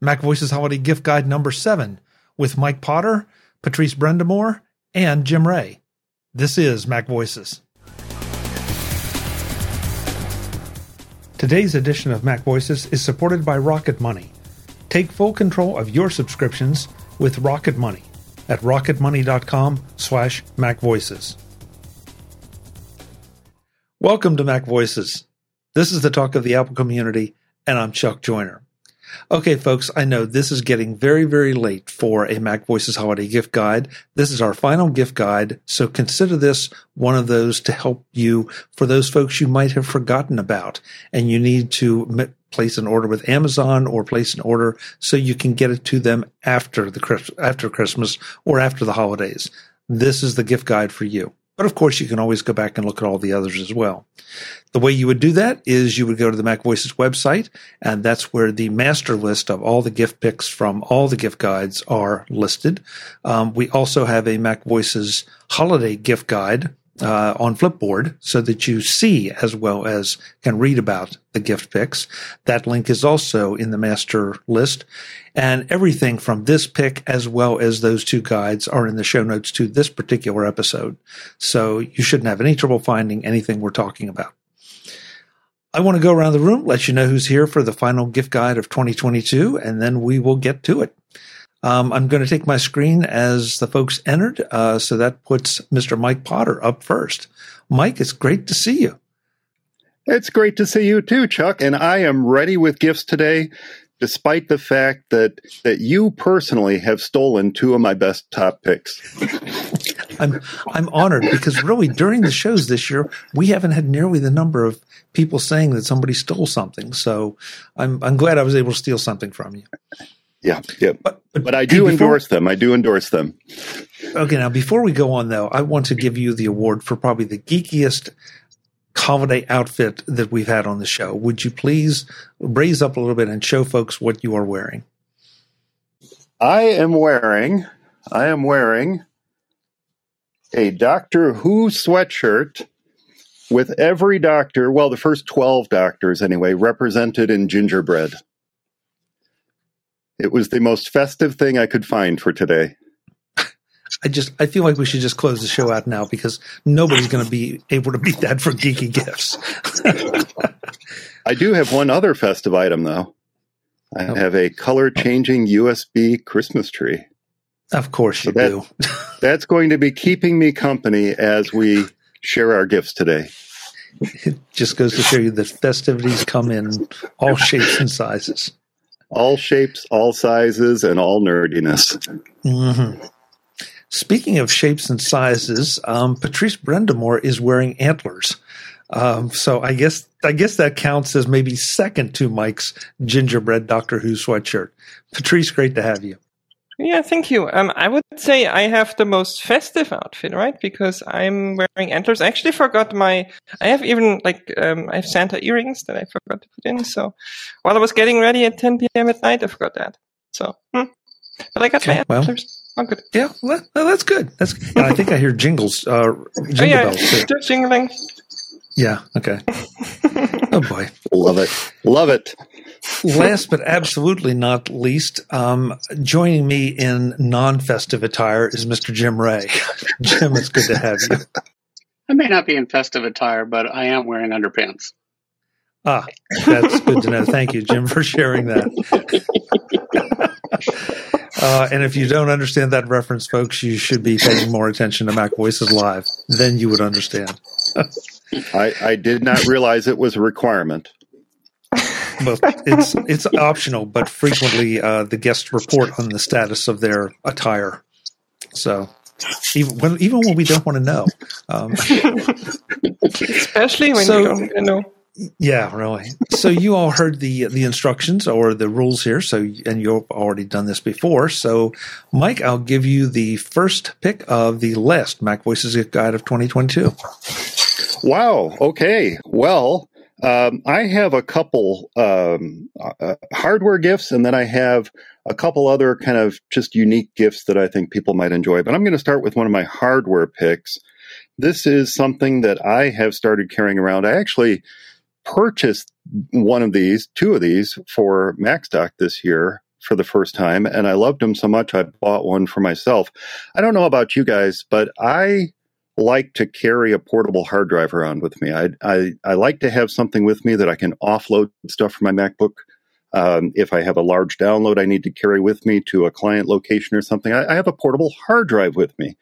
Mac Voices Holiday Gift Guide number seven with Mike Potter, Patrice Brend'amour, and Jim Rea. This is Mac Voices. Today's edition of Mac Voices is supported by Rocket Money. Take full control of your subscriptions with Rocket Money at rocketmoney.com slash macvoices. Welcome to Mac Voices. This is the talk of the Apple community, and I'm Chuck Joiner. Okay, folks, I know this is getting very, very late for a Mac Voices holiday gift guide. This is our final gift guide, so consider this one of those to help you for those folks you might have forgotten about and you need to place an order with Amazon or place an order so you can get it to them after the after Christmas or after the holidays. This is the gift guide for you. But of course, you can always go back and look at all the others as well. The way you would do that is you would go to the Mac Voices website, and that's where the master list of all the gift picks from all the gift guides are listed. Um, we also have a Mac Voices holiday gift guide uh, on Flipboard so that you see as well as can read about the gift picks. That link is also in the master list. And everything from this pick as well as those two guides are in the show notes to this particular episode. So you shouldn't have any trouble finding anything we're talking about. I want to go around the room, let you know who's here for the final gift guide of 2022, and then we will get to it. Um, I'm going to take my screen as the folks entered. Uh, so that puts Mr. Mike Potter up first. Mike, it's great to see you. It's great to see you too, Chuck. And I am ready with gifts today, despite the fact that that you personally have stolen two of my best top picks. I'm I'm honored because really during the shows this year we haven't had nearly the number of people saying that somebody stole something. So I'm I'm glad I was able to steal something from you. Yeah, yeah. But, but, but I do before, endorse them. I do endorse them. Okay, now before we go on though, I want to give you the award for probably the geekiest holiday outfit that we've had on the show. Would you please raise up a little bit and show folks what you are wearing? I am wearing I am wearing a Doctor Who sweatshirt with every doctor, well the first 12 doctors anyway, represented in gingerbread. It was the most festive thing I could find for today. I just I feel like we should just close the show out now because nobody's going to be able to beat that for geeky gifts. I do have one other festive item though. I oh. have a color changing USB Christmas tree. Of course you so that, do. that's going to be keeping me company as we share our gifts today. It just goes to show you that festivities come in all shapes and sizes all shapes, all sizes, and all nerdiness. Mm-hmm. Speaking of shapes and sizes, um, Patrice Brend'amour is wearing antlers. Um, so I guess I guess that counts as maybe second to Mike's gingerbread Doctor Who sweatshirt. Patrice, great to have you. Yeah, thank you. Um, I would say I have the most festive outfit, right? Because I'm wearing antlers. I actually forgot my. I have even like um, I have Santa earrings that I forgot to put in. So while I was getting ready at 10 p.m. at night, I forgot that. So, hmm. but I got okay, my antlers. Well, oh, good. Yeah, well, that's good. That's. I think I hear jingles, uh, jingle oh, yeah, bells. Too. jingling. Yeah. Okay. oh boy. Love it. Love it. Last but absolutely not least, um, joining me in non-festive attire is Mr. Jim Rea. Jim, it's good to have you. I may not be in festive attire, but I am wearing underpants. Ah, that's good to know. Thank you, Jim, for sharing that. uh, and if you don't understand that reference, folks, you should be paying more attention to Mac Voices Live. Then you would understand. I, I did not realize it was a requirement well, it's it's optional, but frequently uh, the guests report on the status of their attire. So even when even when we don't want to know, um, especially when so, you don't know. Yeah, really. So you all heard the the instructions or the rules here. So and you've already done this before. So Mike, I'll give you the first pick of the last Mac Voices Guide of 2022. Wow. Okay. Well, um, I have a couple um, uh, hardware gifts, and then I have a couple other kind of just unique gifts that I think people might enjoy. But I'm going to start with one of my hardware picks. This is something that I have started carrying around. I actually purchased one of these, two of these for Macstock this year for the first time, and I loved them so much I bought one for myself. I don't know about you guys, but I like to carry a portable hard drive around with me. I, I, I like to have something with me that I can offload stuff from my MacBook. Um, if I have a large download I need to carry with me to a client location or something, I, I have a portable hard drive with me.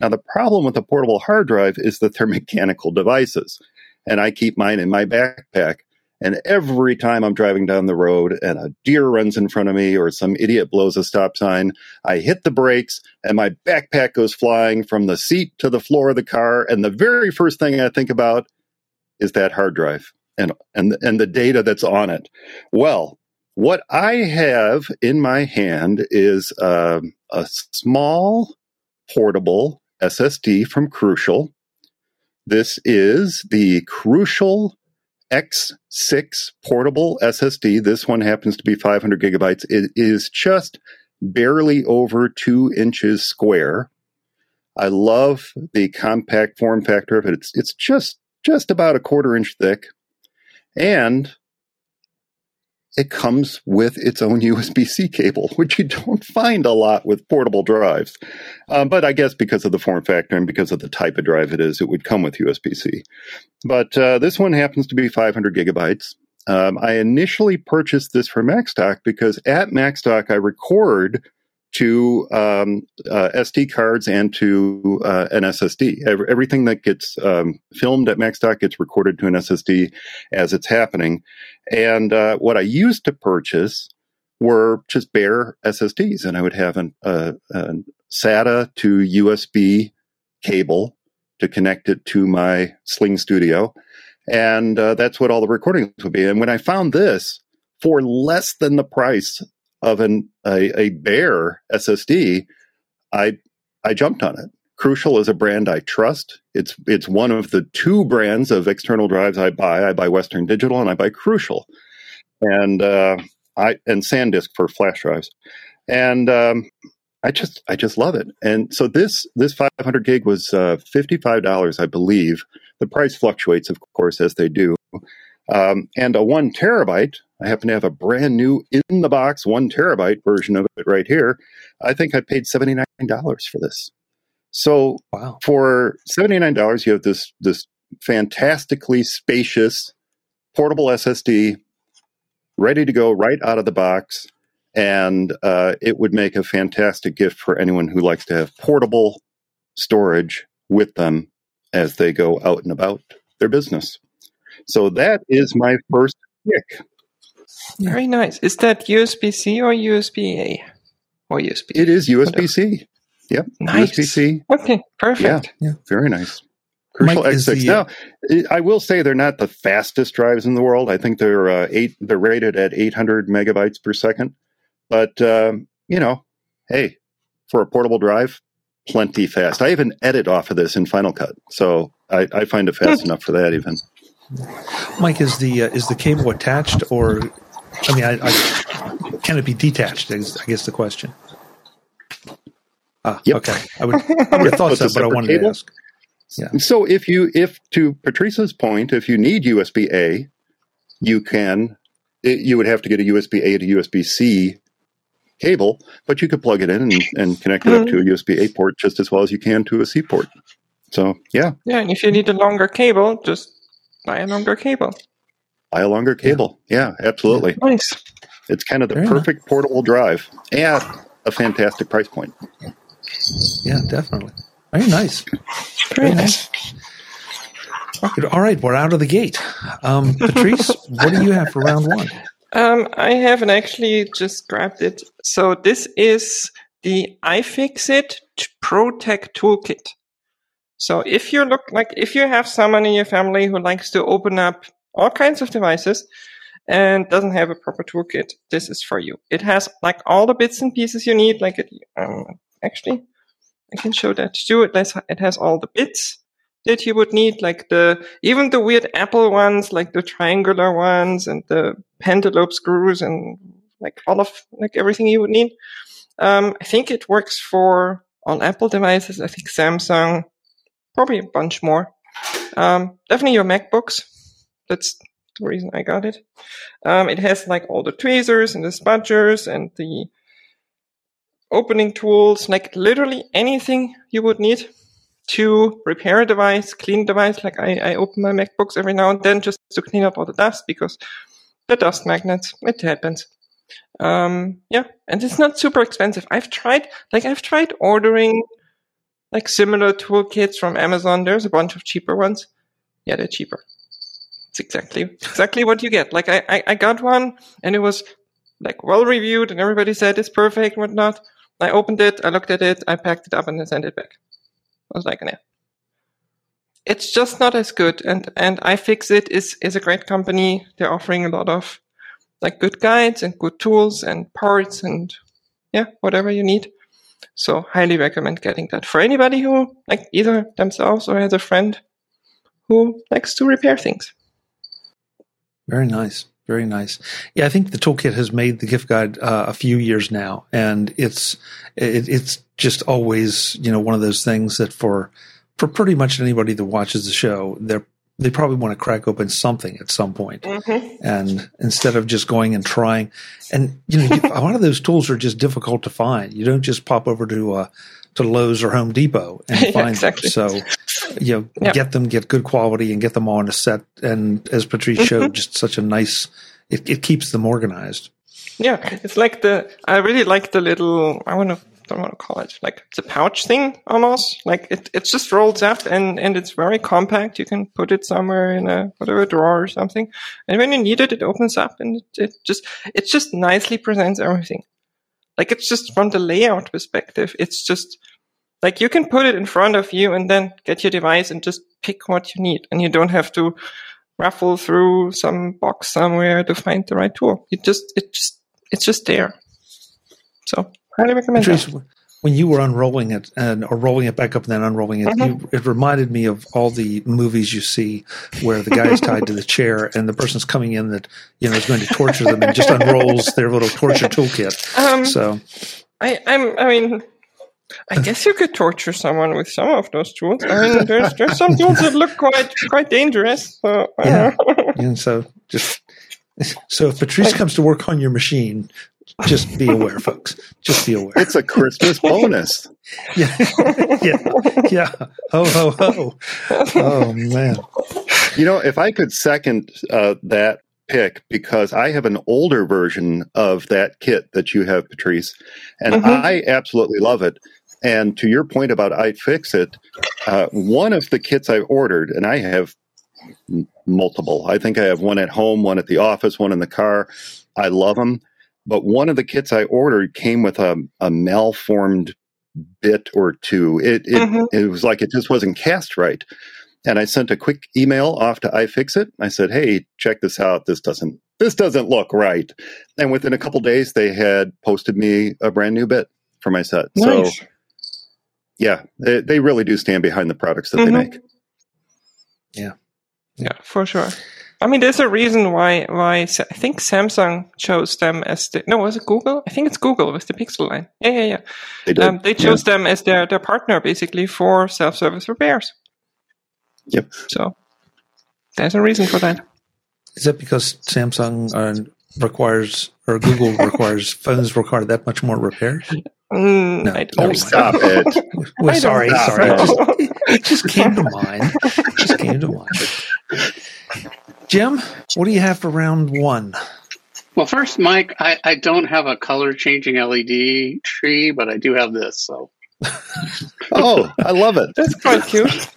Now, the problem with a portable hard drive is that they're mechanical devices, and I keep mine in my backpack. And every time I'm driving down the road and a deer runs in front of me or some idiot blows a stop sign, I hit the brakes and my backpack goes flying from the seat to the floor of the car. And the very first thing I think about is that hard drive and, and, and the data that's on it. Well, what I have in my hand is uh, a small portable SSD from Crucial. This is the Crucial X6 portable SSD. This one happens to be 500 gigabytes. It is just barely over two inches square. I love the compact form factor of it. It's, it's just, just about a quarter inch thick. And it comes with its own USB C cable, which you don't find a lot with portable drives. Um, but I guess because of the form factor and because of the type of drive it is, it would come with USB C. But uh, this one happens to be 500 gigabytes. Um, I initially purchased this for Macstock because at Macstock I record to um, uh, SD cards and to uh, an SSD. Everything that gets um, filmed at Macstock gets recorded to an SSD as it's happening. And uh, what I used to purchase were just bare SSDs, and I would have an, a SATA to USB cable to connect it to my Sling Studio. And uh, that's what all the recordings would be. And when I found this for less than the price of an a, a bare SSD, I I jumped on it. Crucial is a brand I trust. It's it's one of the two brands of external drives I buy. I buy Western Digital and I buy Crucial, and uh, I and SanDisk for flash drives, and um, I just I just love it. And so this this 500 gig was uh, fifty five dollars, I believe. The price fluctuates, of course, as they do. Um, and a one terabyte, I happen to have a brand new in the box one terabyte version of it right here. I think I paid $79 for this. So wow. for $79, you have this, this fantastically spacious portable SSD ready to go right out of the box. And uh, it would make a fantastic gift for anyone who likes to have portable storage with them as they go out and about their business. So that is my first pick. Very nice. Is that USB C or USB A? Or USB? It is USB C. Yep. Nice. USB C. Okay, perfect. Yeah, yeah. very nice. Crucial Mike, X6. The, now, I will say they're not the fastest drives in the world. I think they're uh, eight. They're rated at 800 megabytes per second. But um, you know, hey, for a portable drive, plenty fast. I even edit off of this in Final Cut, so I, I find it fast enough for that. Even. Mike, is the uh, is the cable attached, or I mean, I, I, can it be detached? Is I guess the question. Ah, yep. okay. I would, I would have thought so, but I wanted cable. to ask. Yeah. So if you, if to Patrice's point, if you need USB A, you can. It, you would have to get a USB A to USB C cable, but you could plug it in and, and connect it mm-hmm. up to a USB A port just as well as you can to a C port. So yeah. Yeah, and if you need a longer cable, just buy a longer cable. Buy a longer cable. Yeah, yeah absolutely. Nice. It's kind of the Very perfect nice. portable drive at a fantastic price point. Yeah, definitely. Very nice. Very nice. All right, we're out of the gate. Um, Patrice, what do you have for round one? Um, I haven't actually just grabbed it. So this is the iFixit ProTech Toolkit. So if you look like if you have someone in your family who likes to open up all kinds of devices and doesn't have a proper toolkit, this is for you. It has like all the bits and pieces you need. Like it, um, actually, I can show that too. It has, it has all the bits that you would need, like the even the weird Apple ones, like the triangular ones and the pentalobe screws and like all of like everything you would need. Um, I think it works for all Apple devices. I think Samsung probably a bunch more. Um, definitely your MacBooks. That's the reason I got it. Um, it has like all the tweezers and the spudgers and the opening tools, like literally anything you would need to repair a device, clean a device. Like I, I open my MacBooks every now and then just to clean up all the dust because the dust magnets, it happens. Um, yeah, and it's not super expensive. I've tried, like I've tried ordering like similar toolkits from Amazon. There's a bunch of cheaper ones. Yeah, they're cheaper. It's exactly exactly what you get. Like I, I, I got one and it was like well reviewed and everybody said it's perfect and whatnot. I opened it, I looked at it, I packed it up and I sent it back. I was like, nah. It's just not as good. And, and iFixit is, is a great company. They're offering a lot of like good guides and good tools and parts and yeah, whatever you need. So highly recommend getting that for anybody who like either themselves or has a friend who likes to repair things. Very nice. Very nice. Yeah, I think the toolkit has made the gift guide uh, a few years now, and it's it, it's just always you know one of those things that for for pretty much anybody that watches the show, they're they probably want to crack open something at some point. Mm-hmm. and instead of just going and trying, and you know a lot of those tools are just difficult to find. You don't just pop over to uh, to Lowe's or Home Depot and find exactly. them. So, you know, yeah. get them, get good quality, and get them on a set. And as Patrice mm-hmm. showed, just such a nice. It, it keeps them organized. Yeah, it's like the. I really like the little. I want to. Don't want to call it like it's a pouch thing almost. Like it, it just rolls up and and it's very compact. You can put it somewhere in a whatever drawer or something, and when you need it, it opens up and it, it just it just nicely presents everything. Like it's just from the layout perspective, it's just like you can put it in front of you and then get your device and just pick what you need. And you don't have to ruffle through some box somewhere to find the right tool. It just, it just, it's just there. So highly recommend that when you were unrolling it and or rolling it back up and then unrolling it, mm-hmm. you, it reminded me of all the movies you see where the guy is tied to the chair and the person's coming in that you know is going to torture them and just unrolls their little torture toolkit. Um, so, I, I'm, I mean, I guess you could torture someone with some of those tools. I mean, there's there's some tools that look quite quite dangerous. So, yeah, and so just so if Patrice comes to work on your machine, just be aware, folks. Just be aware. It's a Christmas bonus. yeah, yeah, yeah. Ho ho ho! Oh man. You know, if I could second uh, that pick because I have an older version of that kit that you have, Patrice, and mm-hmm. I absolutely love it. And to your point about iFixit, uh, one of the kits I ordered, and I have multiple. I think I have one at home, one at the office, one in the car. I love them. But one of the kits I ordered came with a, a malformed bit or two. It it, mm-hmm. it was like it just wasn't cast right. And I sent a quick email off to iFixit. I said, "Hey, check this out. This doesn't this doesn't look right." And within a couple days, they had posted me a brand new bit for my set. Nice. So, yeah, they, they, really do stand behind the products that mm-hmm. they make. Yeah, yeah, for sure. I mean, there's a reason why why I think Samsung chose them as the no was it Google? I think it's Google with the Pixel line. Yeah, yeah, yeah. They, did. Um, they chose yeah. them as their their partner basically for self service repairs. Yep. So there's a reason for that. Is that because Samsung uh, requires or Google requires phones require that much more repairs? Mm, no, don't stop it. Well, sorry, sorry. It just, it just came to mind. It just came to mind. Jim, what do you have for round one? Well, first, Mike, I, I don't have a color changing LED tree, but I do have this. So, oh, I love it. That's quite cute.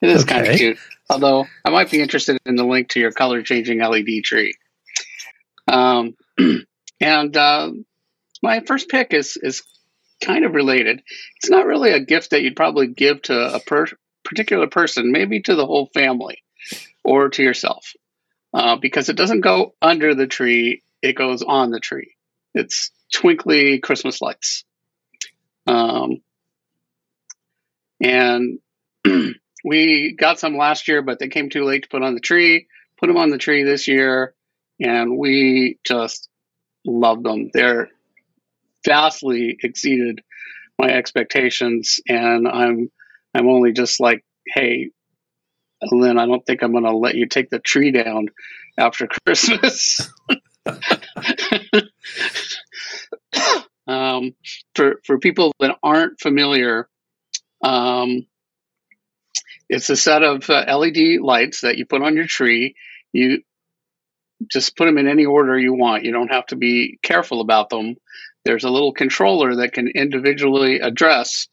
It is okay. kind of cute. Although I might be interested in the link to your color changing LED tree. Um, and uh, my first pick is is kind of related. It's not really a gift that you'd probably give to a per- particular person, maybe to the whole family or to yourself, uh, because it doesn't go under the tree; it goes on the tree. It's twinkly Christmas lights, um, and we got some last year, but they came too late to put on the tree. Put them on the tree this year, and we just love them. They're vastly exceeded my expectations, and I'm I'm only just like, hey, Lynn, I don't think I'm going to let you take the tree down after Christmas. um, for for people that aren't familiar, um, it's a set of uh, LED lights that you put on your tree. You just put them in any order you want. You don't have to be careful about them. There's a little controller that can individually address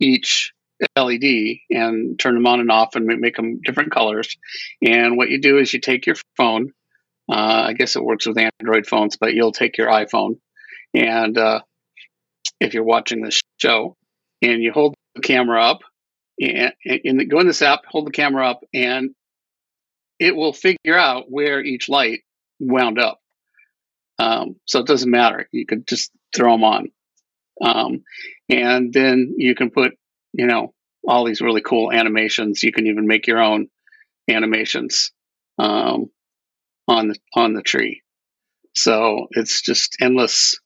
each LED and turn them on and off and make them different colors. And what you do is you take your phone. Uh, I guess it works with Android phones, but you'll take your iPhone and uh, if you're watching the show, and you hold the camera up, and, and go in this app, hold the camera up, and it will figure out where each light wound up. Um, so it doesn't matter. You could just throw them on. Um, and then you can put, you know, all these really cool animations. You can even make your own animations um, on the on the tree. So it's just endless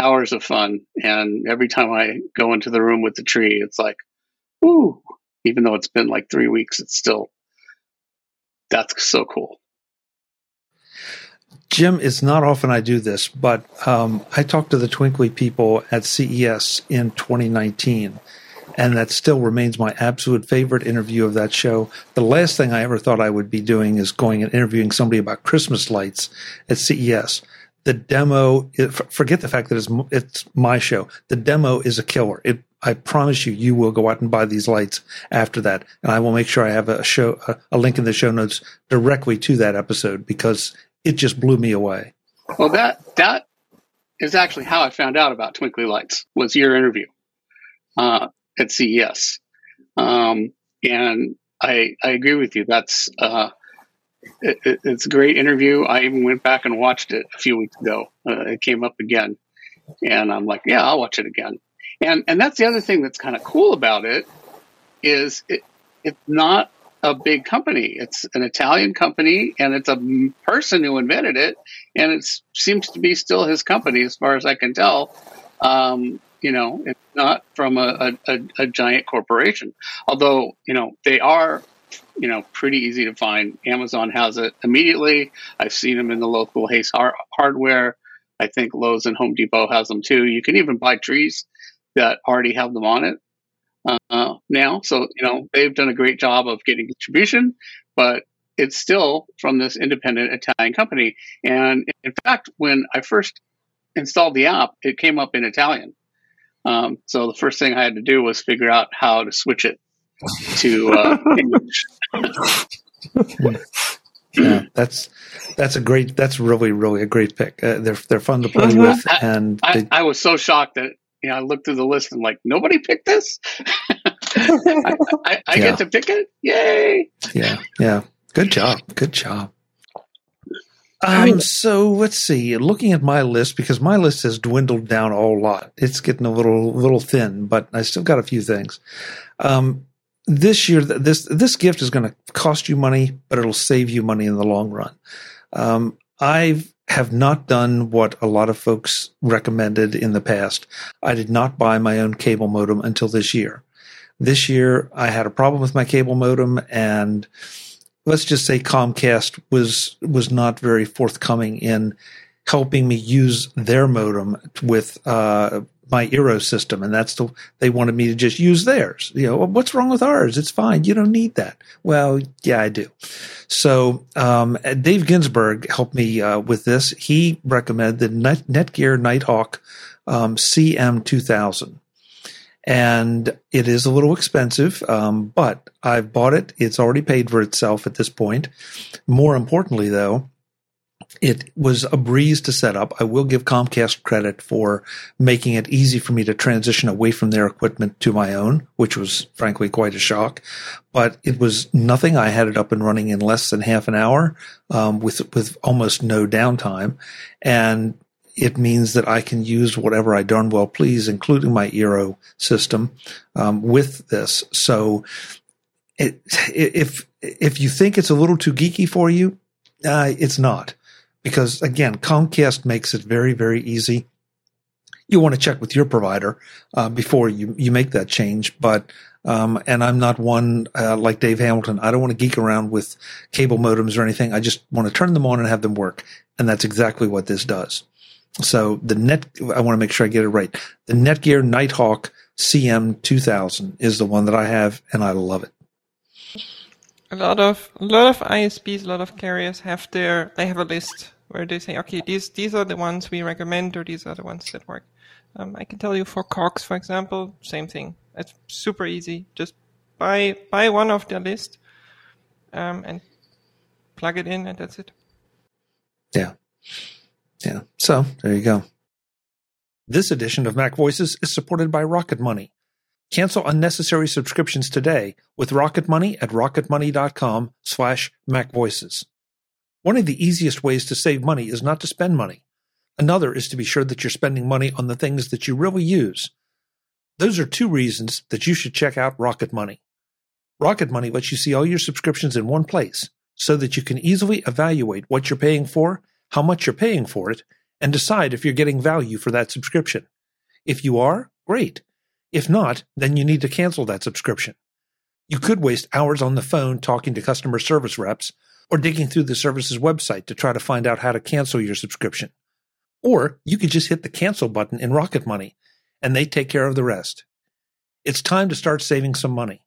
hours of fun. And every time I go into the room with the tree, it's like, ooh, even though it's been like three weeks, it's still that's so cool. Jim, it's not often I do this, but um, I talked to the Twinkly people at CES in 2019, and that still remains my absolute favorite interview of that show. The last thing I ever thought I would be doing is going and interviewing somebody about Christmas lights at CES. The demo, forget the fact that it's, it's my show. The demo is a killer. It, I promise you, you will go out and buy these lights after that. And I will make sure I have a show, a, a link in the show notes directly to that episode because it just blew me away. Well, that that is actually how I found out about Twinkly Lights was your interview uh, at CES, um, and I I agree with you. That's uh, it, it, it's a great interview. I even went back and watched it a few weeks ago. Uh, it came up again, and I'm like, yeah, I'll watch it again. And and that's the other thing that's kind of cool about it is it it's not a big company. It's an Italian company, and it's a person who invented it, and it seems to be still his company, as far as I can tell. Um, you know, it's not from a, a, a, giant corporation, although you know they are. You know, pretty easy to find. Amazon has it immediately. I've seen them in the local Ace Hardware. I think Lowe's and Home Depot has them too. You can even buy trees that already have them on it uh, now. So, you know, they've done a great job of getting distribution, but it's still from this independent Italian company. And in fact, when I first installed the app, it came up in Italian. Um, so the first thing I had to do was figure out how to switch it to uh, English. yeah, that's that's a great. That's really really a great pick. Uh, they're they're fun to play with, and I, I, I, was so shocked that you know, I looked through the list and like nobody picked this. I, I, I yeah. get to pick it. Yay! Yeah, yeah. Good job. Good job. Um, so let's see. Looking at my list because my list has dwindled down a whole lot. It's getting a little little thin, but I still got a few things. Um, this year, this this gift is going to cost you money, but it'll save you money in the long run. Um, I've have not done what a lot of folks recommended in the past. I did not buy my own cable modem until this year. This year, I had a problem with my cable modem, and let's just say Comcast was was not very forthcoming in helping me use their modem with uh, my Eero system, and that's the they wanted me to just use theirs. You know, what's wrong with ours? It's fine. You don't need that. Well, yeah, I do. So um, Dave Ginsburg helped me uh, with this. He recommended the Net- Netgear Nighthawk um, CM2000. And it is a little expensive, um, but I've bought it. It's already paid for itself at this point. More importantly, though, it was a breeze to set up. I will give Comcast credit for making it easy for me to transition away from their equipment to my own, which was frankly quite a shock. But it was nothing. I had it up and running in less than half an hour, um, with with almost no downtime, and it means that I can use whatever I darn well please, including my Eero system, um, with this. So, it, if if you think it's a little too geeky for you, uh, it's not because again, Comcast makes it very, very easy. You want to check with your provider uh, before you, you make that change, but Um, and I'm not one uh, like Dave Hamilton. I don't want to geek around with cable modems or anything. I just want to turn them on and have them work. And that's exactly what this does. So the net, I want to make sure I get it right. The Netgear Nighthawk CM 2000 is the one that I have, and I love it. A lot of a lot of ISPs, a lot of carriers have their they have a list where they say, okay, these these are the ones we recommend, or these are the ones that work. Um, I can tell you for Cox, for example, same thing. It's super easy. Just buy buy one of their list um, and plug it in, and that's it. Yeah, yeah. So there you go. This edition of Mac Voices is supported by Rocket Money. Cancel unnecessary subscriptions today with Rocket Money at rocketmoney.com slash macvoices. One of the easiest ways to save money is not to spend money. Another is to be sure that you're spending money on the things that you really use. Those are two reasons that you should check out Rocket Money. Rocket Money lets you see all your subscriptions in one place so that you can easily evaluate what you're paying for, how much you're paying for it, and decide if you're getting value for that subscription. If you are, great. If not, then you need to cancel that subscription. You could waste hours on the phone talking to customer service reps or digging through the service's website to try to find out how to cancel your subscription. Or you could just hit the cancel button in Rocket Money and they take care of the rest. It's time to start saving some money.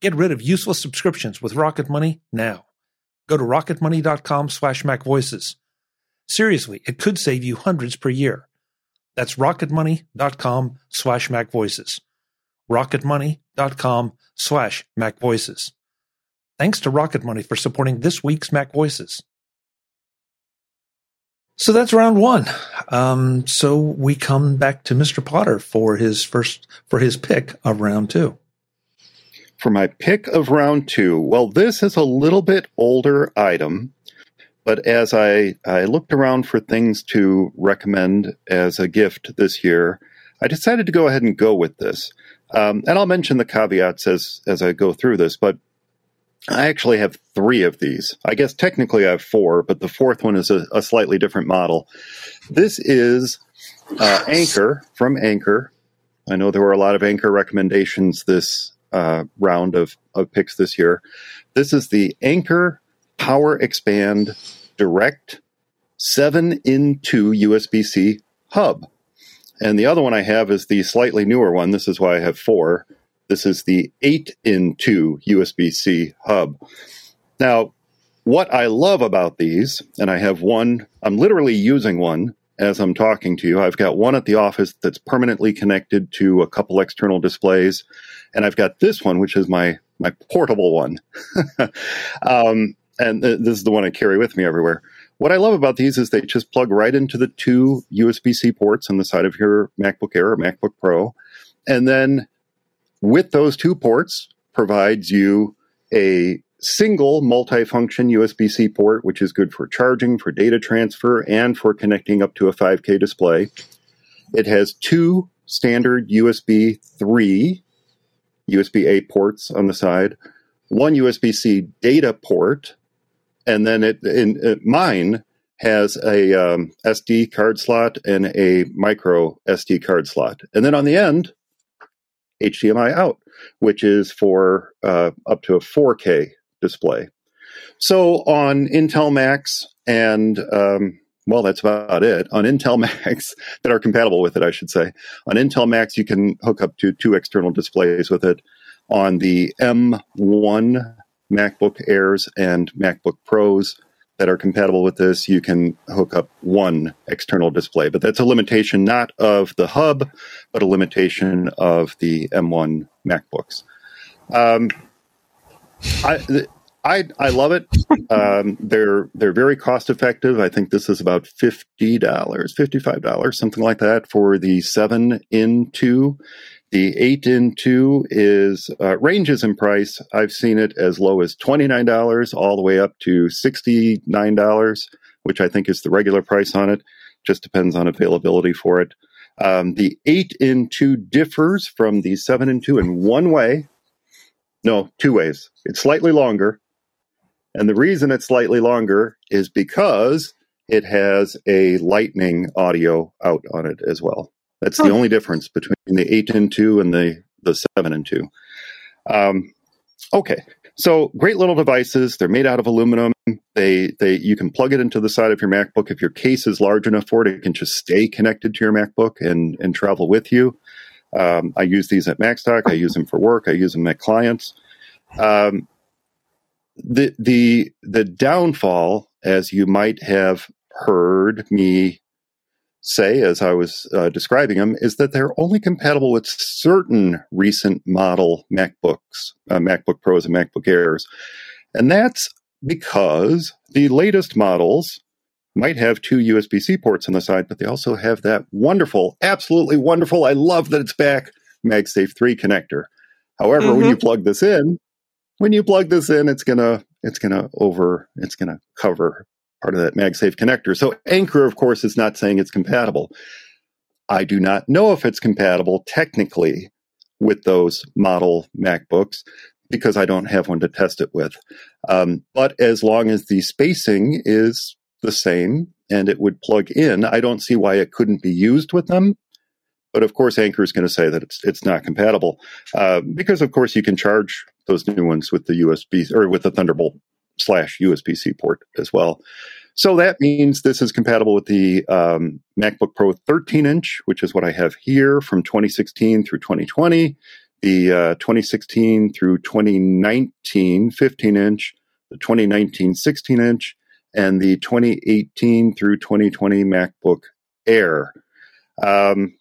Get rid of useless subscriptions with Rocket Money now. Go to rocketmoney.com slash macvoices. Seriously, it could save you hundreds per year. That's rocketmoney.com slash macvoices. rocketmoney.com slash macvoices. Thanks to Rocket Money for supporting this week's Mac Voices. So that's round one. Um, so we come back to Mr. Potter for his first for his pick of round two. For my pick of round two, well, this is a little bit older item, but as I, I looked around for things to recommend as a gift this year, I decided to go ahead and go with this. Um, and I'll mention the caveats as as I go through this, but I actually have three of these. I guess technically I have four, but the fourth one is a, a slightly different model. This is uh, Anker from Anker. I know there were a lot of Anker recommendations this uh, round of, of picks this year. This is the Anker Power Expand Direct 7 in 2 USB C hub. And the other one I have is the slightly newer one. This is why I have four. This is the 8 in 2 USB C hub. Now, what I love about these, and I have one, I'm literally using one as I'm talking to you. I've got one at the office that's permanently connected to a couple external displays, and I've got this one, which is my my portable one. um, and th- this is the one I carry with me everywhere. What I love about these is they just plug right into the two USB C ports on the side of your MacBook Air or MacBook Pro. And then with those two ports provides you a single multifunction USB C port, which is good for charging, for data transfer, and for connecting up to a 5K display. It has two standard USB 3 USB A ports on the side, one USB C data port, and then it in, it, mine has a um, SD card slot and a micro SD card slot, and then on the end HDMI out, which is for uh, up to a 4K display. So on Intel Macs and um, well, that's about it. On Intel Macs that are compatible with it, I should say. On Intel Macs, you can hook up to two external displays with it. On the M1 MacBook Airs and MacBook Pros, that are compatible with this, you can hook up one external display. But that's a limitation not of the hub, but a limitation of the M1 MacBooks. Um, I, I, I love it. Um, they're they're very cost effective. I think this is about fifty dollars, fifty five dollars, something like that for the seven in two. The eight in two is uh, ranges in price. I've seen it as low as twenty nine dollars, all the way up to sixty nine dollars, which I think is the regular price on it. Just depends on availability for it. Um, the eight in two differs from the seven in two in one way. No, two ways. It's slightly longer, and the reason it's slightly longer is because it has a Lightning audio out on it as well. That's the only difference between the 8 and 2 and the the seven and two. Um, okay, so great little devices. They're made out of aluminum. They they you can plug it into the side of your MacBook if your case is large enough for it. It can just stay connected to your MacBook and and travel with you. Um, I use these at MacStock. I use them for work. I use them at clients. Um, the the the downfall, as you might have heard me say as I was uh, describing them, is that they're only compatible with certain recent model MacBooks, uh, MacBook Pros and MacBook Airs, and that's because the latest models might have two USB C ports on the side, but they also have that wonderful, absolutely wonderful, I love that it's back, MagSafe 3 connector. However, mm-hmm. when you plug this in, when you plug this in, it's gonna it's gonna over it's gonna cover part of that MagSafe connector. So Anker, of course, is not saying it's compatible. I do not know if it's compatible technically with those model MacBooks because I don't have one to test it with. Um, but as long as the spacing is the same and it would plug in, I don't see why it couldn't be used with them. But of course, Anker is going to say that it's it's not compatible uh, because, of course, you can charge those new ones with the USB or with the Thunderbolt slash USB C port as well. So that means this is compatible with the um, MacBook Pro 13 inch, which is what I have here from 2016 through 2020, the uh, 2016 through 2019 15 inch, the 2019 16 inch, and the 2018 through 2020 MacBook Air. Um,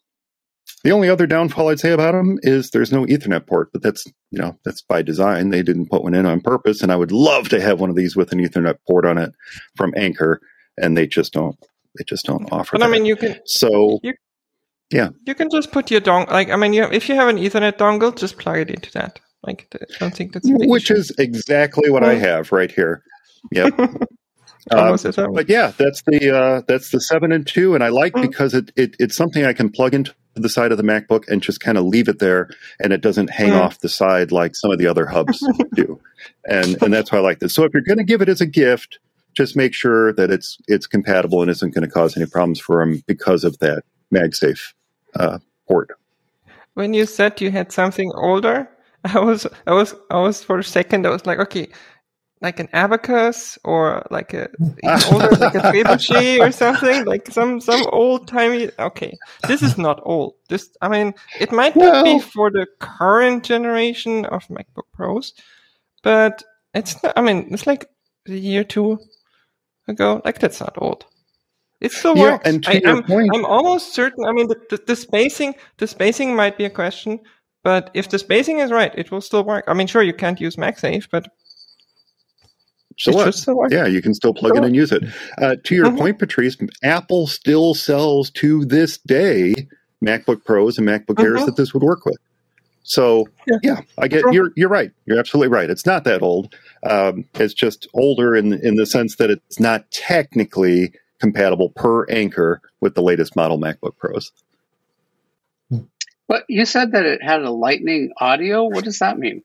the only other downfall I'd say about them is there's no Ethernet port, but that's you know that's by design. They didn't put one in on purpose, and I would love to have one of these with an Ethernet port on it from Anker, and they just don't. They just don't offer. But that. I mean, you can. So you, yeah, you can just put your dongle. Like I mean, you, if you have an Ethernet dongle, just plug it into that. Like I don't think that's which issue. is exactly what I have right here. Yep. Um, but yeah, that's the uh, that's the seven and two, and I like mm-hmm. because it, it it's something I can plug into the side of the MacBook and just kind of leave it there, and it doesn't hang mm. off the side like some of the other hubs do, and and that's why I like this. So if you're going to give it as a gift, just make sure that it's it's compatible and isn't going to cause any problems for them because of that MagSafe uh, port. When you said you had something older, I was I was I was for a second I was like, okay, like an abacus or like a older like a trebuchet or something like some some old timey okay this is not old this i mean it might not be for the current generation of macbook pros but it's not, i mean it's like a year two ago like that's not old it still yeah, works. And to I, am point, I'm almost certain. I mean, the, the, the spacing, the spacing might be a question, but if the spacing is right, it will still work. I mean, sure, you can't use MagSafe, but so what? Yeah, you can still plug in and use it. Uh, to your mm-hmm. point, Patrice, Apple still sells to this day MacBook Pros and MacBook mm-hmm. Airs that this would work with. So yeah, yeah I get you're you're right. You're absolutely right. It's not that old. Um, it's just older in in the sense that it's not technically compatible per Anker with the latest model MacBook Pros. But you said that it had a Lightning audio. What does that mean?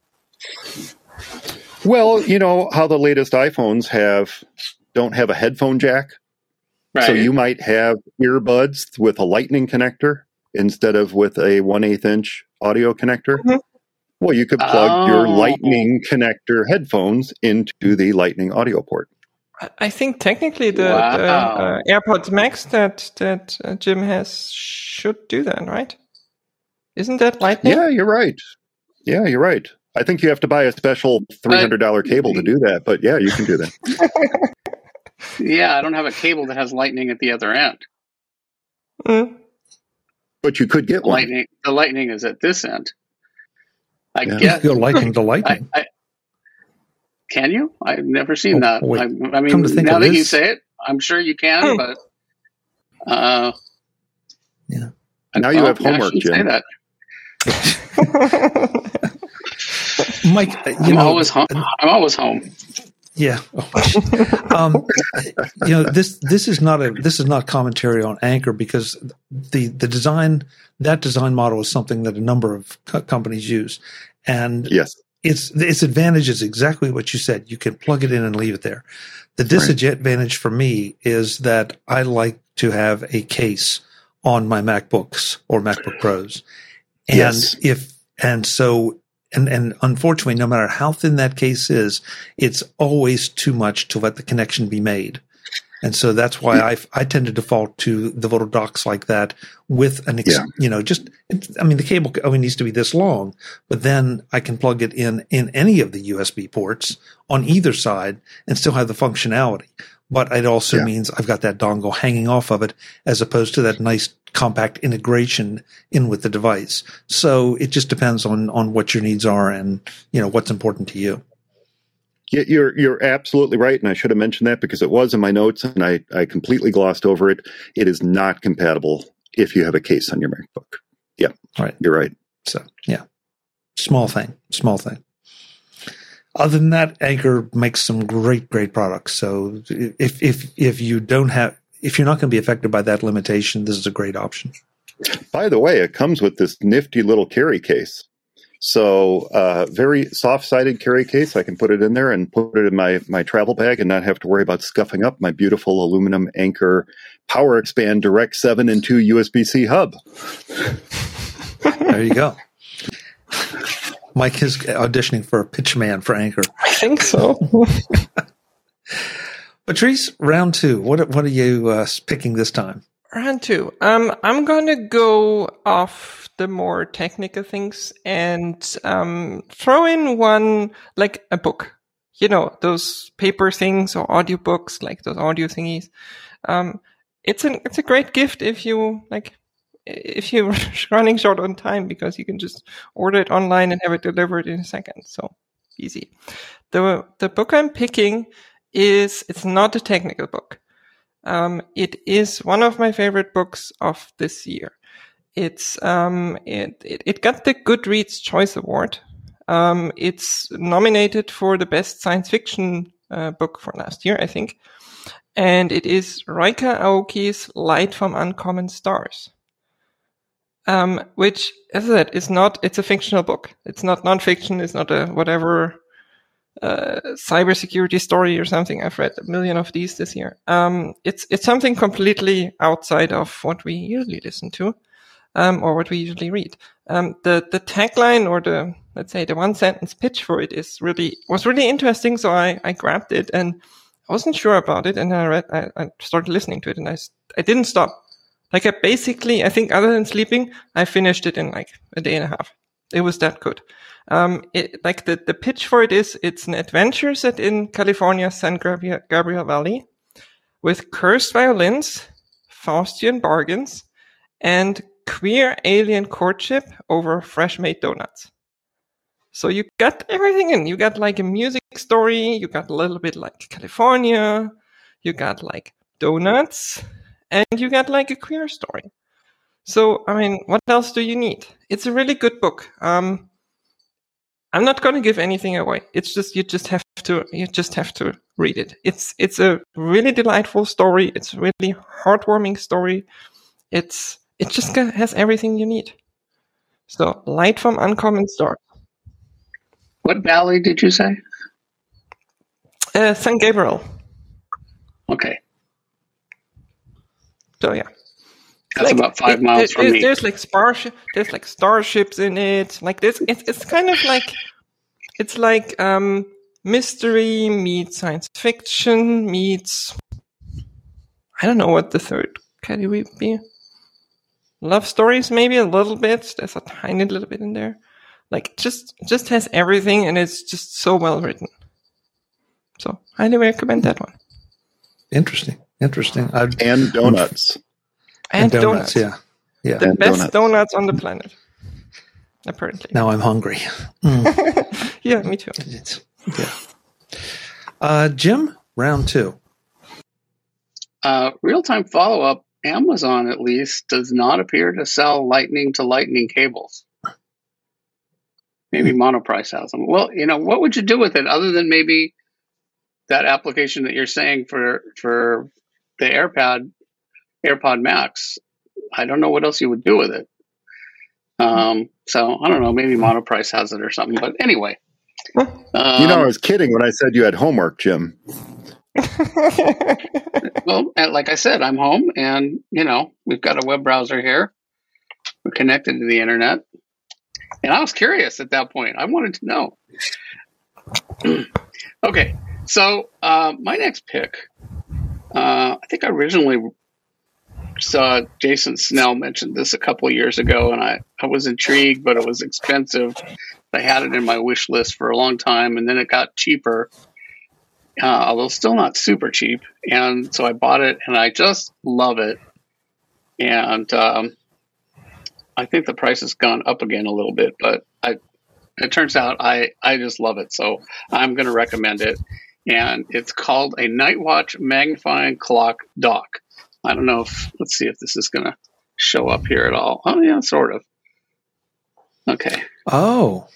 Well, you know how the latest iPhones have don't have a headphone jack. Right. So you might have earbuds with a lightning connector instead of with a one eighth inch audio connector. Mm-hmm. Well, you could plug oh. your lightning connector headphones into the lightning audio port. I think technically the, wow. the uh, AirPods Max that that uh, Jim has should do that, right? Isn't that lightning? Yeah, you're right. Yeah, you're right. I think you have to buy a special three hundred dollar cable to do that, but yeah, you can do that. yeah, I don't have a cable that has lightning at the other end. Mm. But you could get one. Lightning. The lightning is at this end. I yeah. guess. Go lightning to lightning. I, I, can you? I've never seen oh, that. Wait. I, I mean, now that you say it, I'm sure you can. Hmm. But uh, yeah. Now you have homework, Jim. Mike, you I'm know, always home. I'm always home. Yeah. um, you know this this is not a this is not commentary on Anker because the the design that design model is something that a number of co- companies use, and yes, its its advantage is exactly what you said. You can plug it in and leave it there. The disadvantage right. for me is that I like to have a case on my MacBooks or MacBook Pros, and yes. if And so, and, and unfortunately, no matter how thin that case is, it's always too much to let the connection be made. And so that's why I, I tend to default to the little docks like that with an, ex, yeah. you know, just, I mean, the cable only needs to be this long, but then I can plug it in in any of the USB ports on either side and still have the functionality. But it also yeah. means I've got that dongle hanging off of it as opposed to that nice compact integration in with the device. So it just depends on, on what your needs are and, you know, what's important to you. Yeah, you're you're absolutely right, and I should have mentioned that because it was in my notes, and I I completely glossed over it. It is not compatible if you have a case on your MacBook. Yeah, right. You're right. So yeah, small thing, small thing. Other than that, Anker makes some great, great products. So if if if you don't have if you're not going to be affected by that limitation, this is a great option. By the way, it comes with this nifty little carry case. So, uh, very soft-sided carry case. I can put it in there and put it in my my travel bag and not have to worry about scuffing up my beautiful aluminum Anker Power Expand Direct Seven and Two USB-C hub. there you go. Mike is auditioning for a pitch man for Anker. I think so. Patrice, round two. What what are you uh, picking this time? Round two. Um, I'm gonna go off the more technical things and um, throw in one like a book. You know those paper things or audiobooks, like those audio thingies. Um, it's an it's a great gift if you like if you're running short on time because you can just order it online and have it delivered in a second. So easy. The the book I'm picking is it's not a technical book. Um, it is one of my favorite books of this year. It's um, it, it, it got the Goodreads Choice Award. Um, it's nominated for the best science fiction uh, book for last year, I think, and it is Ryka Aoki's Light from Uncommon Stars. Um, which, as I said, is not, it's a fictional book. It's not nonfiction. It's not a whatever uh, cybersecurity story or something. I've read a million of these this year. Um, it's it's something completely outside of what we usually listen to, um, or what we usually read. Um, the the tagline or the let's say the one sentence pitch for it is really was really interesting. So I I grabbed it and I wasn't sure about it, and I read I, I started listening to it, and I I didn't stop. Like I basically, I think other than sleeping, I finished it in like a day and a half. It was that good. Um, it, like the, the pitch for it is, it's an adventure set in California, San Gabriel, Gabriel Valley with cursed violins, Faustian bargains, and queer alien courtship over fresh made donuts. So you got everything in. You got like a music story, you got a little bit like California, you got like donuts, and you got like a queer story. So, I mean, what else do you need? It's a really good book. Um, I'm not going to give anything away. It's just you just have to you just have to read it. It's it's a really delightful story. It's a really heartwarming story. It's it just has everything you need. So, Light from Uncommon Stars. What valley did you say? Uh, San Gabriel. Okay. So yeah. That's like, about five it, miles it, from me. There's like starship. There's like starships in it. Like this, it's it's kind of like it's like um mystery meets science fiction meets. I don't know what the third category would be. Love stories, maybe a little bit. There's a tiny little bit in there. Like just just has everything, and it's just so well written. So highly recommend that one. Interesting, interesting. I'd, and donuts. And, and donuts, donuts, yeah, yeah. The and best donuts. donuts. on the planet, apparently. Now I'm hungry. Mm. yeah, me too. It's, yeah. Uh, Jim, round two. Uh, real time follow up. Amazon, at least, does not appear to sell lightning to lightning cables. Maybe hmm. Monoprice has them. Well, you know, what would you do with it other than maybe that application that you're saying for for the AirPod AirPod Max. I don't know what else you would do with it. Um, so I don't know. Maybe Monoprice has it or something. But anyway, um, you know, I was kidding when I said you had homework, Jim. well, like I said, I'm home, and you know, we've got a web browser here. We're connected to the internet. and I was curious at that point. I wanted to know. okay, so uh, my next pick, uh, I think I originally saw Jason Snell mentioned this a couple years ago, and I, I was intrigued, but it was expensive. I had it in my wish list for a long time, and then it got cheaper, uh, although still not super cheap. And so I bought it, and I just love it. And um, I think the price has gone up again a little bit, but I, it turns out I, I just love it. So I'm going to recommend it. And it's called a Night Watch Magnifying Clock Dock. I don't know if, let's see if this is going to show up here at all. Oh, yeah, sort of. Okay. Oh.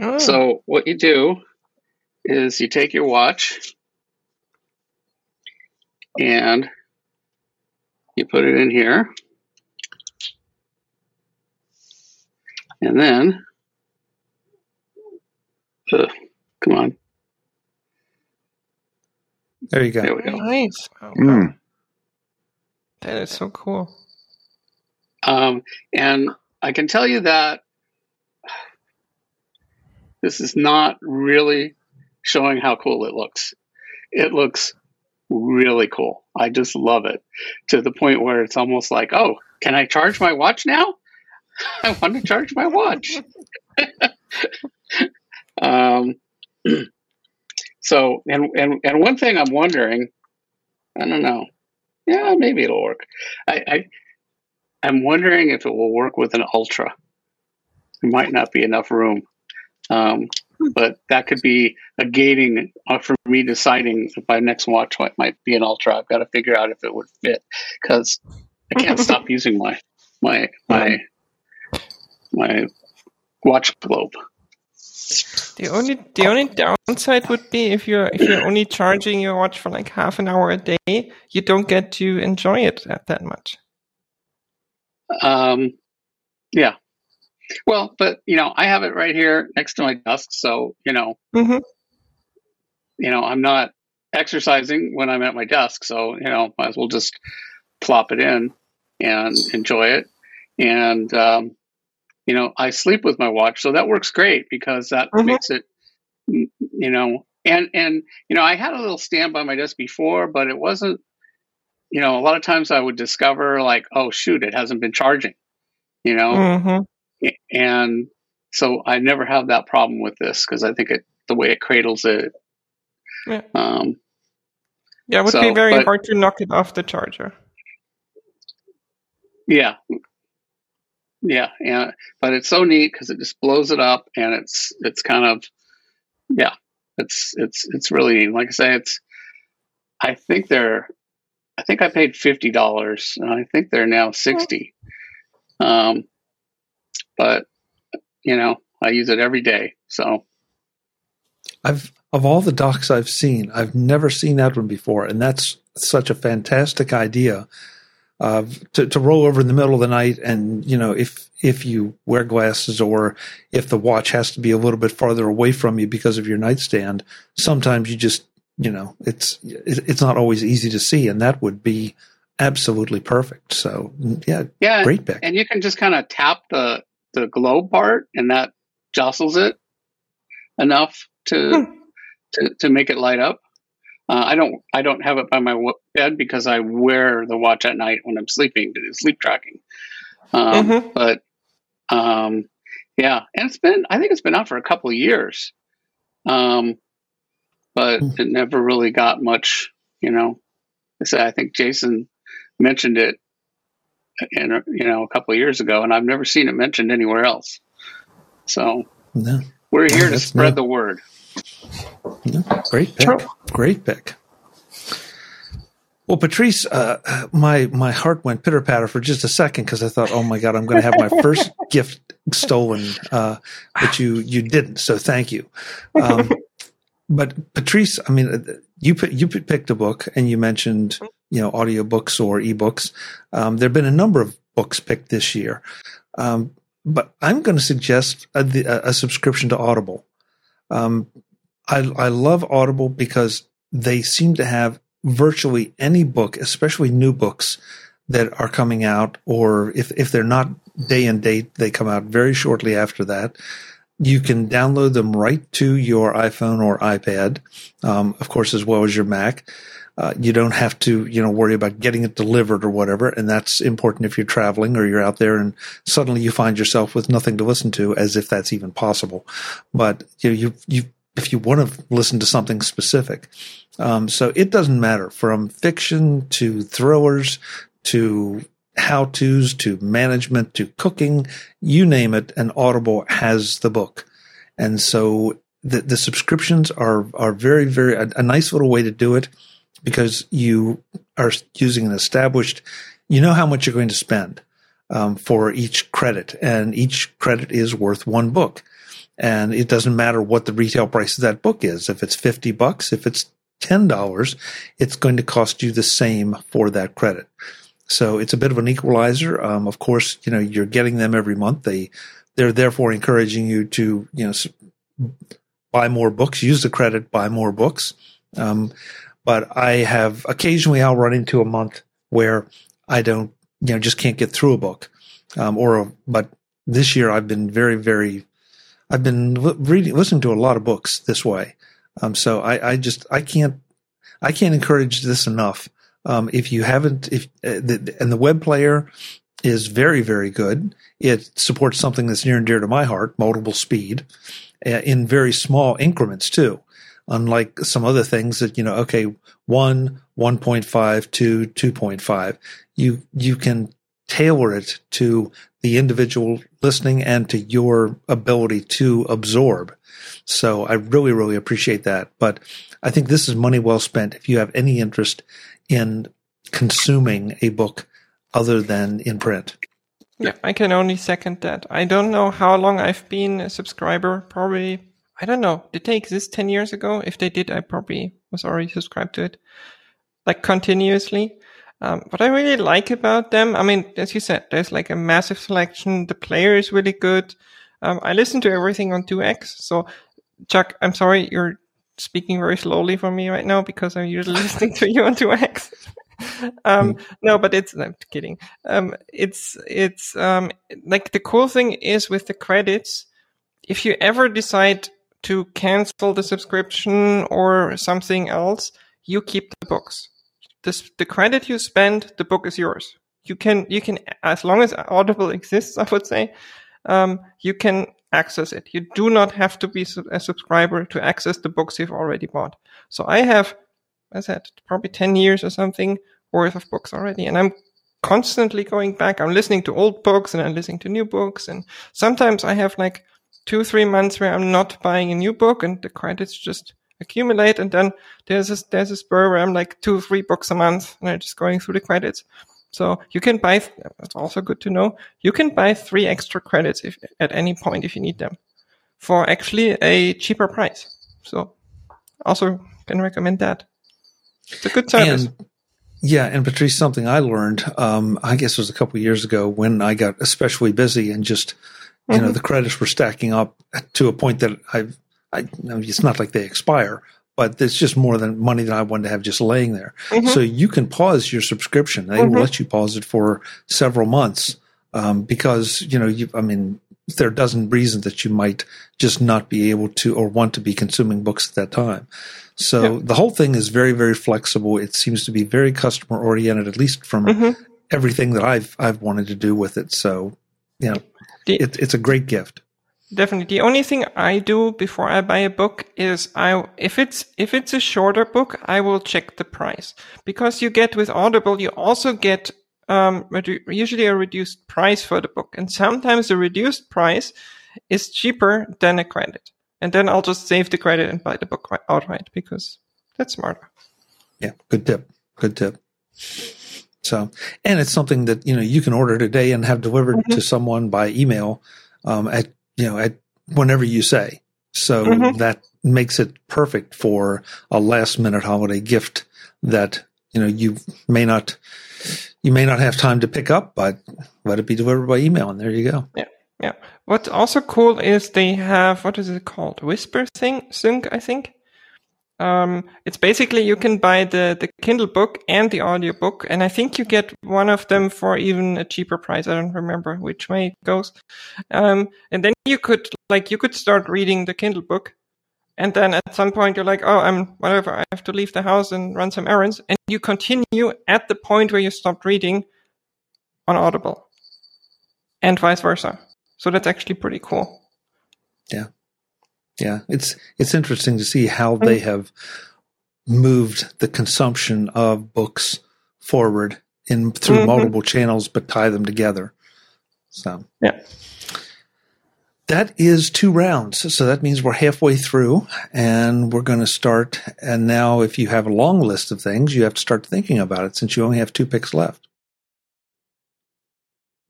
Oh. So what you do is you take your watch and you put it in here. And then, ugh, come on, There you go. there we go. nice. Oh, Mm. That is so cool. Um, and I can tell you that this is not really showing how cool it looks. It looks really cool. I just love it to the point where it's almost like, oh, can I charge my watch now? I want to charge my watch. um, so, and, and, and one thing I'm wondering, I don't know. Yeah, maybe it'll work. I, I I'm wondering if it will work with an Ultra. There might not be enough room, um, but that could be a gating uh, for me deciding if my next watch might, might be an Ultra. I've got to figure out if it would fit because I can't stop using my my my my watch globe. The only the only downside would be if you're if you're only charging your watch for like half an hour a day, you don't get to enjoy it that, that much. Um, yeah. Well, but you know, I have it right here next to my desk, so you know, hmm you know, I'm not exercising when I'm at my desk, so you know, might as well just plop it in and enjoy it. And um, you know, I sleep with my watch, so that works great because that Mhm. makes it, mm, you know, and and you know, I had a little stand by my desk before, but it wasn't. You know, a lot of times I would discover like, oh shoot, it hasn't been charging. You know, hmm and so I never have that problem with this because I think it the way it cradles it. Yeah. Um, Yeah, it would So, be very but- hard to knock it off the charger. yeah, yeah, and but it's so neat because it just blows it up and it's it's kind of yeah, it's it's it's really neat. Like I say, it's I think they're I think I paid fifty dollars and I think they're now sixty. Um, but you know I use it every day, so I've of all the docs I've seen, I've never seen that one before, and that's such a fantastic idea. Uh, to, to roll over in the middle of the night, and you know, if if you wear glasses or if the watch has to be a little bit farther away from you because of your nightstand, sometimes you just you know it's it's not always easy to see, and that would be absolutely perfect. So yeah, yeah, great pick. and you can just kind of tap the the globe part and that jostles it enough to to, to make it light up uh, i don't i don't have it by my w- bed because i wear the watch at night when i'm sleeping to do sleep tracking um, Mhm. but um, yeah and it's been i think it's been out for a couple of years um, but Hmm. it never really got much you know i think jason mentioned it in, a- you know a couple of years ago, and I've never seen it mentioned anywhere else. So No, we're here to spread the word. no, great pick. Great pick. Well, Patrice, uh, my my heart went pitter patter for just a second because I thought, oh my god, I'm going to have my first gift stolen, uh, but you you didn't. So thank you. Um, but Patrice, I mean, uh, you you picked a book and you mentioned you know audiobooks or ebooks. Um, there have been a number of books picked this year, um, but I'm going to suggest a, a, subscription to Audible. Um, I I love Audible because they seem to have virtually any book, especially new books that are coming out, or if if they're not day and date. They come out very shortly after that. You can download them right to your iPhone or iPad, um, of course, as well as your Mac. Uh, you don't have to, you know, worry about getting it delivered or whatever. And that's important if you're traveling or you're out there and suddenly you find yourself with nothing to listen to as if that's even possible. But you know, you, you, if you want to listen to something specific. Um, so it doesn't matter from fiction to thrillers to how to's to management to cooking, you name it, and Audible has the book. And so the, the subscriptions are, are very, very, a, a nice little way to do it because you are using an established, you know how much you're going to spend um, for each credit, and each credit is worth one book. And it doesn't matter what the retail price of that book is. If it's 50 bucks, if it's $10, it's going to cost you the same for that credit. So it's a bit of an equalizer. Um, of course, you know, you're getting them every month. They, they're therefore encouraging you to, you know, buy more books, use the credit, buy more books. Um, but I have occasionally I'll run into a month where I don't, you know, just can't get through a book. Um, or, a, but this year I've been very, very, I've been reading, listening to a lot of books this way. Um, so I, I just, I can't, I can't encourage this enough. Um, if you haven't, if, uh, the, and the web player is very, very good. It supports something that's near and dear to my heart, multiple speed, uh, in very small increments too unlike some other things that, you know, okay, one, 1.5, two, 2.5. You, you can tailor it to the individual listening and to your ability to absorb. So I really, really appreciate that. But I think this is money well spent if you have any interest in consuming a book other than in print. Yeah, I can only second that. I don't know how long I've been a subscriber, probably I don't know. Did they exist 10 years ago? If they did, I probably was already subscribed to it, like continuously. Um, what I really like about them, I mean, as you said, there's like a massive selection. The player is really good. Um, I listen to everything on 2x. So, Chuck, I'm sorry, you're speaking very slowly for me right now because I'm usually listening to you on 2x. um, mm. no, but it's, I'm kidding. Um, it's, it's, um, like the cool thing is with the credits, if you ever decide to cancel the subscription or something else, you keep the books. The credit you spend, the book is yours. You can, you can, as long as Audible exists, I would say, um, you can access it. You do not have to be a subscriber to access the books you've already bought. So I have, I said, probably 10 years or something worth of books already. And I'm constantly going back. I'm listening to old books and I'm listening to new books. And sometimes I have like two, three months where I'm not buying a new book and the credits just accumulate. And then there's a, there's a spur where I'm like two, three books a month and I'm just going through the credits. So you can buy, that's also good to know. You can buy three extra credits if, at any point if you need them for actually a cheaper price. So also can recommend that. It's a good service. And, yeah. And Patrice, something I learned, um, I guess it was a couple years ago when I got especially busy and just you mm-hmm. know, the credits were stacking up to a point that I've, I, it's not like they expire, but it's just more than money that I wanted to have just laying there. Mm-hmm. So you can pause your subscription. They mm-hmm. will let you pause it for several months um, because you know, you, I mean, there are a dozen reasons that you might just not be able to or want to be consuming books at that time. So yeah. the whole thing is very, very flexible. It seems to be very customer oriented, at least from mm-hmm. everything that I've I've wanted to do with it. So you know, the, it, it's a great gift. Definitely. The only thing I do before I buy a book is I, if it's, if it's a shorter book, I will check the price because you get with Audible, you also get, um, redu- usually a reduced price for the book. And sometimes the reduced price is cheaper than a credit. And then I'll just save the credit and buy the book outright because that's smarter. Yeah. Good tip. Good tip. So, and it's something that you know you can order today and have delivered mm-hmm. to someone by email um, at you know at whenever you say. So mm-hmm. that makes it perfect for a last minute holiday gift that you know you may not you may not have time to pick up, but let it be delivered by email, and there you go. Yeah. Yeah. What's also cool is they have what is it called? Whisper thing sync, I think. Um, it's basically you can buy the, the Kindle book and the audiobook, and I think you get one of them for even a cheaper price. I don't remember which way it goes. Um, and then you could like you could start reading the Kindle book, and then at some point you're like, oh, I'm whatever. I have to leave the house and run some errands, and you continue at the point where you stopped reading on Audible, and vice versa. So that's actually pretty cool. Yeah. Yeah, it's it's interesting to see how they have moved the consumption of books forward in through mm-hmm. multiple channels, but tie them together. So yeah, that is two rounds. So that means we're halfway through, and we're going to start. And now, if you have a long list of things, you have to start thinking about it since you only have two picks left.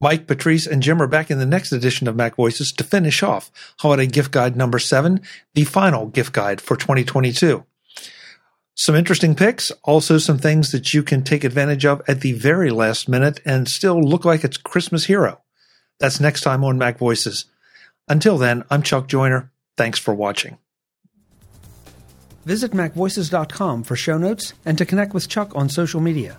Mike, Patrice, and Jim are back in the next edition of Mac Voices to finish off Holiday Gift Guide number seven, the final gift guide for 2022. Some interesting picks, also some things that you can take advantage of at the very last minute and still look like it's Christmas hero. That's next time on Mac Voices. Until then, I'm Chuck Joiner. Thanks for watching. Visit MacVoices.com for show notes and to connect with Chuck on social media.